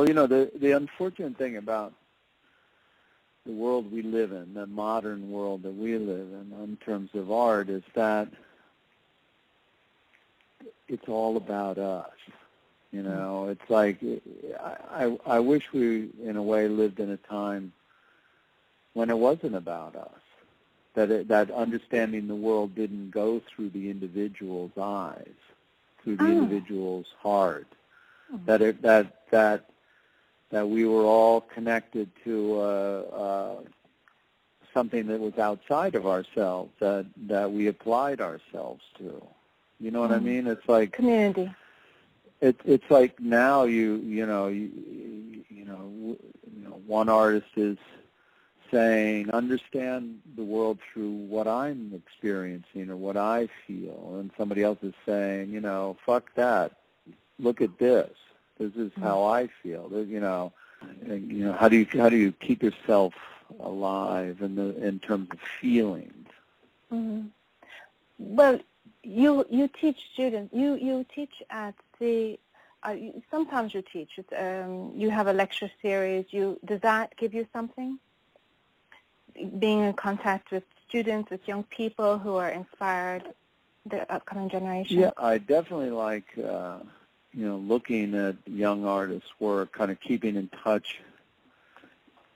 Well, you know, the the unfortunate thing about the world we live in, the modern world that we live in, in terms of art, is that it's all about us. You mm-hmm. know, it's like I I wish we, in a way, lived in a time when it wasn't about us. That it, that understanding the world didn't go through the individual's eyes, through the oh. individual's heart. Oh. That it that that that we were all connected to uh, uh, something that was outside of ourselves that that we applied ourselves to. You know what mm. I mean? It's like community. It's it's like now you you know you, you know you know one artist is saying understand the world through what I'm experiencing or what I feel, and somebody else is saying you know fuck that, look at this this is how mm-hmm. I feel. You know, you know, how do you how do you keep yourself alive in the in terms of feelings? Mm-hmm. Well, you you teach students. You you teach at the. Uh, sometimes you teach. Um, you have a lecture series. You does that give you something? Being in contact with students, with young people who are inspired, the upcoming generation. Yeah, I definitely like. Uh, you know, looking at young artists' work, kind of keeping in touch.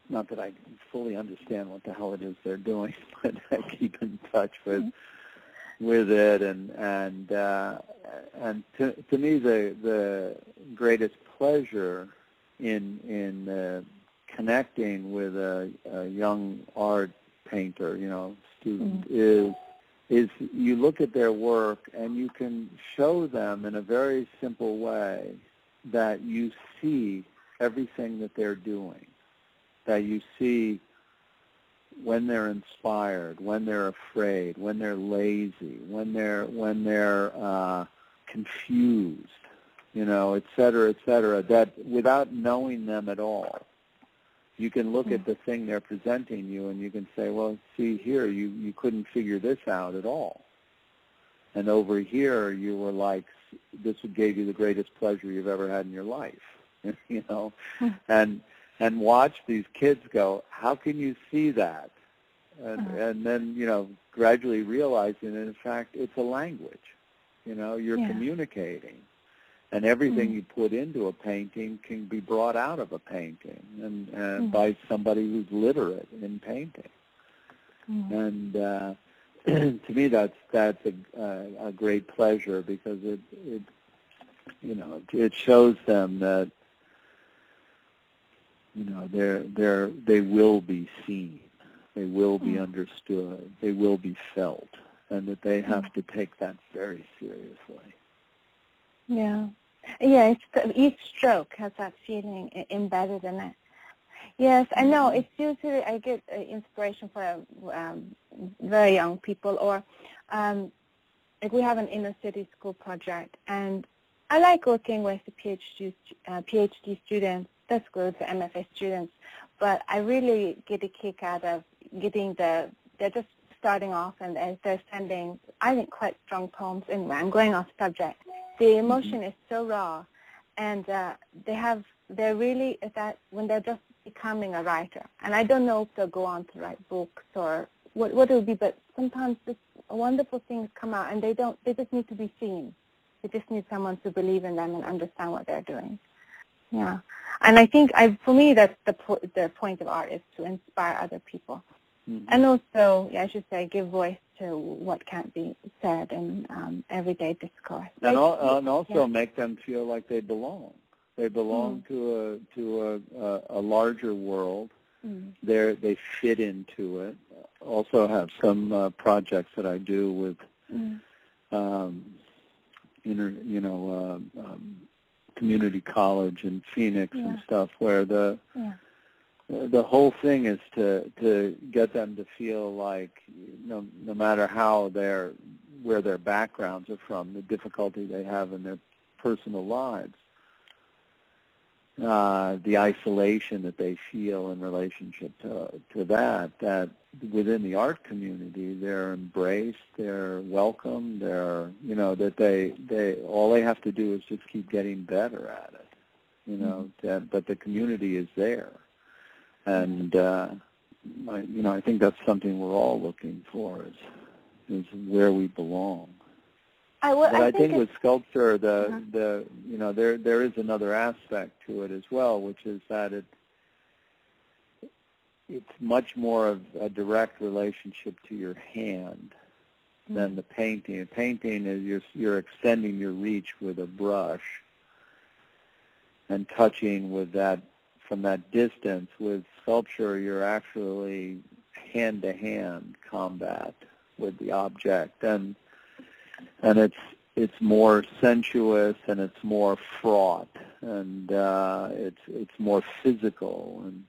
Not that I fully understand what the hell it is they're doing, but I keep in touch with mm-hmm. with it, and and uh, and to, to me the the greatest pleasure in in uh, connecting with a, a young art painter, you know, student mm-hmm. is is you look at their work and you can show them in a very simple way that you see everything that they're doing, that you see when they're inspired, when they're afraid, when they're lazy, when they're when they're uh, confused, you know, et cetera, et cetera, that without knowing them at all, you can look at hmm. the thing they're presenting you and you can say, well, see here, you, you couldn't figure this out at all. And over here, you were like, this would gave you the greatest pleasure you've ever had in your life, you know, hmm. and and watch these kids go, how can you see that? And uh-huh. and then you know, gradually realizing that in fact it's a language, you know, you're yeah. communicating and everything mm you put into a painting can be brought out of a painting and, and mm by somebody who's literate in painting. Mm and uh to me that's that's a, a, a great pleasure because it it you know it shows them that you know they're they're they will be seen. They will be mm understood. They will be felt. And that they have to take that very seriously. Yeah. Yes, each stroke has that feeling embedded in it. Yes, I know. Mm-hmm. It's usually I get uh, inspiration for um, very young people, or um, like we have an inner city school project, and I like working with the PhD uh, PhD students. That's good for MFA students, but I really get a kick out of getting the. They're just starting off, and as they're sending I think quite strong poems. And I'm going off subject the emotion mm-hmm. is so raw, and uh, they have they're really that when they're just becoming a writer. And I don't know if they'll go on to write books or what what it will be, but sometimes this wonderful things come out, and they don't. They just need to be seen. They just need someone to believe in them and understand what they're doing. Yeah, and I think I, for me, that's the po- the point of art is to inspire other people, mm-hmm. and also, yeah, I should say, give voice to what can't be said in um, everyday discourse. And, al- and also yeah. make them feel like they belong. They belong mm. to a to a, a, a larger world. Mm. They they fit into it. Also have some uh, projects that I do with, mm. um, inter, you know, uh, um, community college in Phoenix yeah. and stuff, where the yeah the whole thing is to to get them to feel like no no matter how their where their backgrounds are from, the difficulty they have in their personal lives, uh, the isolation that they feel in relationship to to that, that within the art community they're embraced, they're welcome, they're you know that they they all they have to do is just keep getting better at it you know, that, but the community is there, and uh, I, you know, I think that's something we're all looking for is is where we belong. I, well, But I I think with sculpture, the Uh-huh. the you know there there is another aspect to it as well, which is that it it's much more of a direct relationship to your hand than the painting. A painting is you're you're extending your reach with a brush and touching with that from that distance. With sculpture, you're actually hand to hand combat with the object, and and it's it's more sensuous and it's more fraught and uh, it's it's more physical and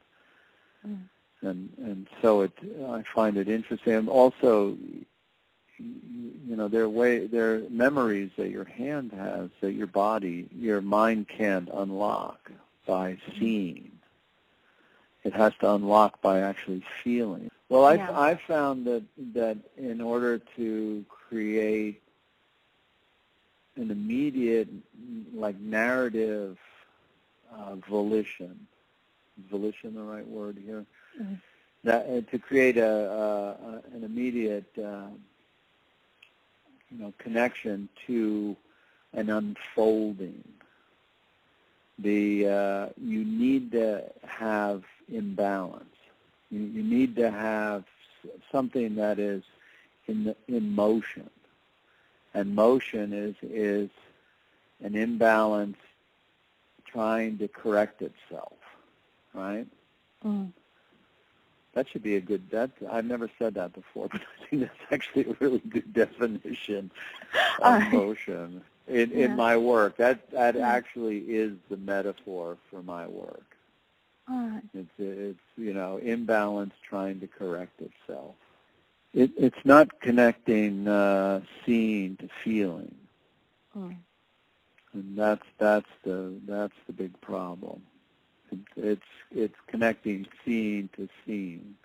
Mm. and and so it I find it interesting. And also, you know, there are way there are memories that your hand has that your body, your mind can't unlock by seeing. It has to unlock by actually feeling. Well, I Yeah. I found that that in order to create an immediate like narrative uh, volition, volition the right word here? Mhm. That uh, to create a, a, a an immediate uh, you know connection to an unfolding. The uh, you need to have imbalance. You, you need to have something that is in the, in motion, and motion is is an imbalance trying to correct itself, right? Mm. That should be a good. That I've never said that before, but I think that's actually a really good definition of right. motion in Yeah. in my work. That that Yeah. actually is the metaphor for my work. Right. It's it's you know imbalance trying to correct itself. It, it's not connecting uh, seeing to feeling, Mm. and that's that's the that's the big problem. It, it's it's connecting seeing to seeing,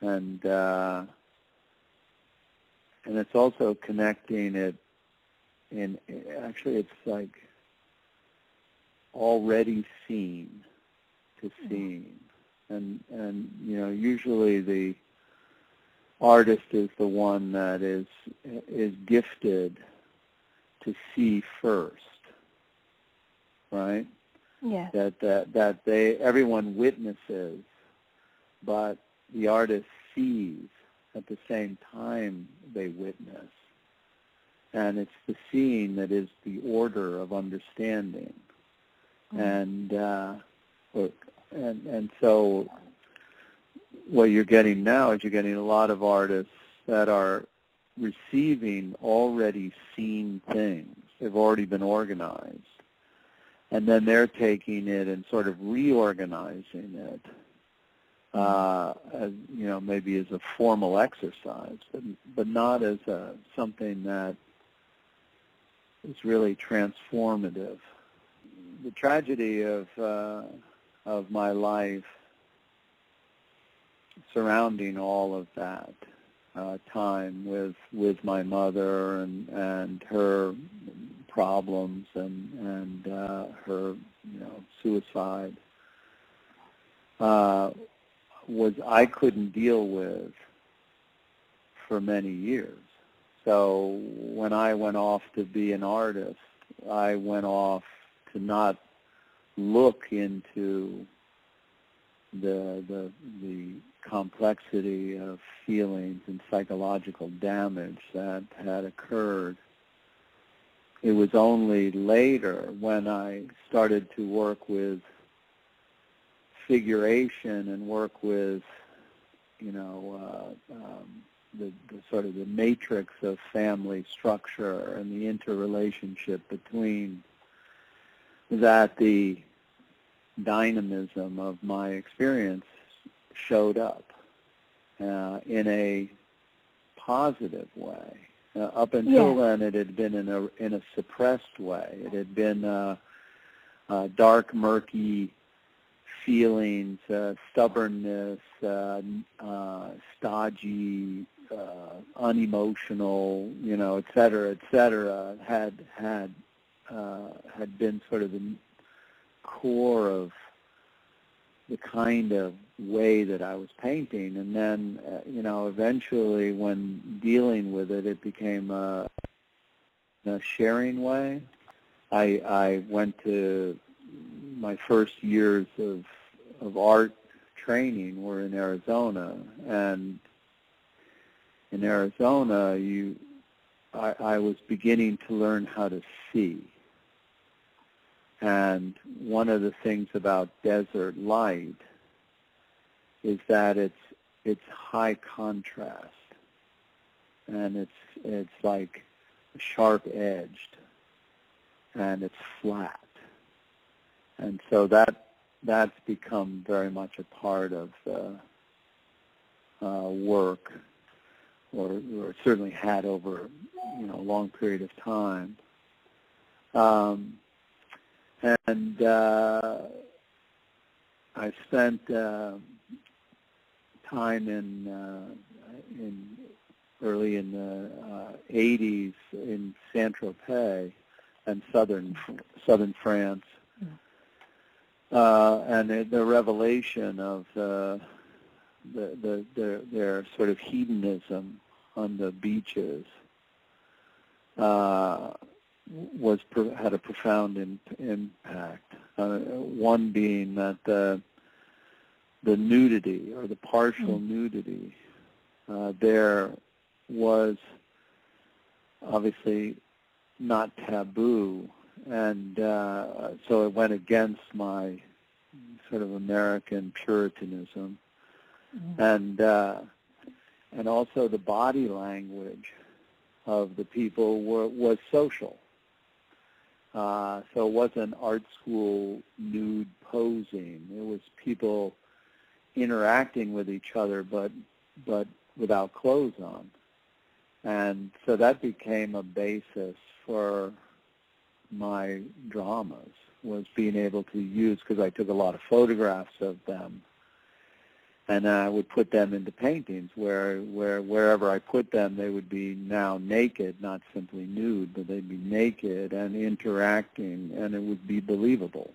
and uh, and it's also connecting it in actually it's like already seen to seeing, and and you know usually the artist is the one that is is gifted to see first, right? Yes. That that that they everyone witnesses, but the artist sees at the same time they witness, and it's the seeing that is the order of understanding, Mm. and uh, look, and and so what you're getting now is you're getting a lot of artists that are receiving already seen things. They've already been organized. And then they're taking it and sort of reorganizing it, uh, as, you know, maybe as a formal exercise, but, but not as a, something that is really transformative. The tragedy of, uh, of my life surrounding all of that uh, time with with my mother and and her problems and and uh, her you know suicide uh, was I couldn't deal with for many years. So when I went off to be an artist, I went off to not look into the the the complexity of feelings and psychological damage that had occurred. It was only later when I started to work with figuration and work with, you know, uh, um, the, the sort of the matrix of family structure and the interrelationship between that the dynamism of my experience showed up uh, in a positive way. Uh, up until Yes. then, it had been in a in a suppressed way. It had been uh, uh, dark, murky feelings, uh, stubbornness, uh, uh, stodgy, uh, unemotional, you know, et cetera, et cetera, had had uh, had been sort of the core of the kind of way that I was painting. And then, uh, you know, eventually when dealing with it, it became a, a sharing way. I, I went to my first years of, of art training were in Arizona. And in Arizona, you, I, I was beginning to learn how to see. And one of the things about desert light is that it's it's high contrast and it's it's like sharp edged and it's flat. And so that that's become very much a part of the uh, work, or, or certainly had over you know a long period of time. Um, and uh, I spent uh, time in uh, in early in the uh, 80s in Saint Tropez and southern southern France, uh, and the, the revelation of the the, the, the their sort of hedonism on the beaches. Uh, was had a profound in, impact. Uh, one being that the the nudity or the partial mm. nudity uh, there was obviously not taboo, and uh, so it went against my sort of American Puritanism, mm. and uh, and also the body language of the people were, was social. Uh, so it wasn't art school nude posing. It was people interacting with each other, but but without clothes on. And so that became a basis for my dramas was being able to use because I took a lot of photographs of them and I would put them into paintings where where wherever I put them they would be now naked, not simply nude, but they'd be naked and interacting and it would be believable.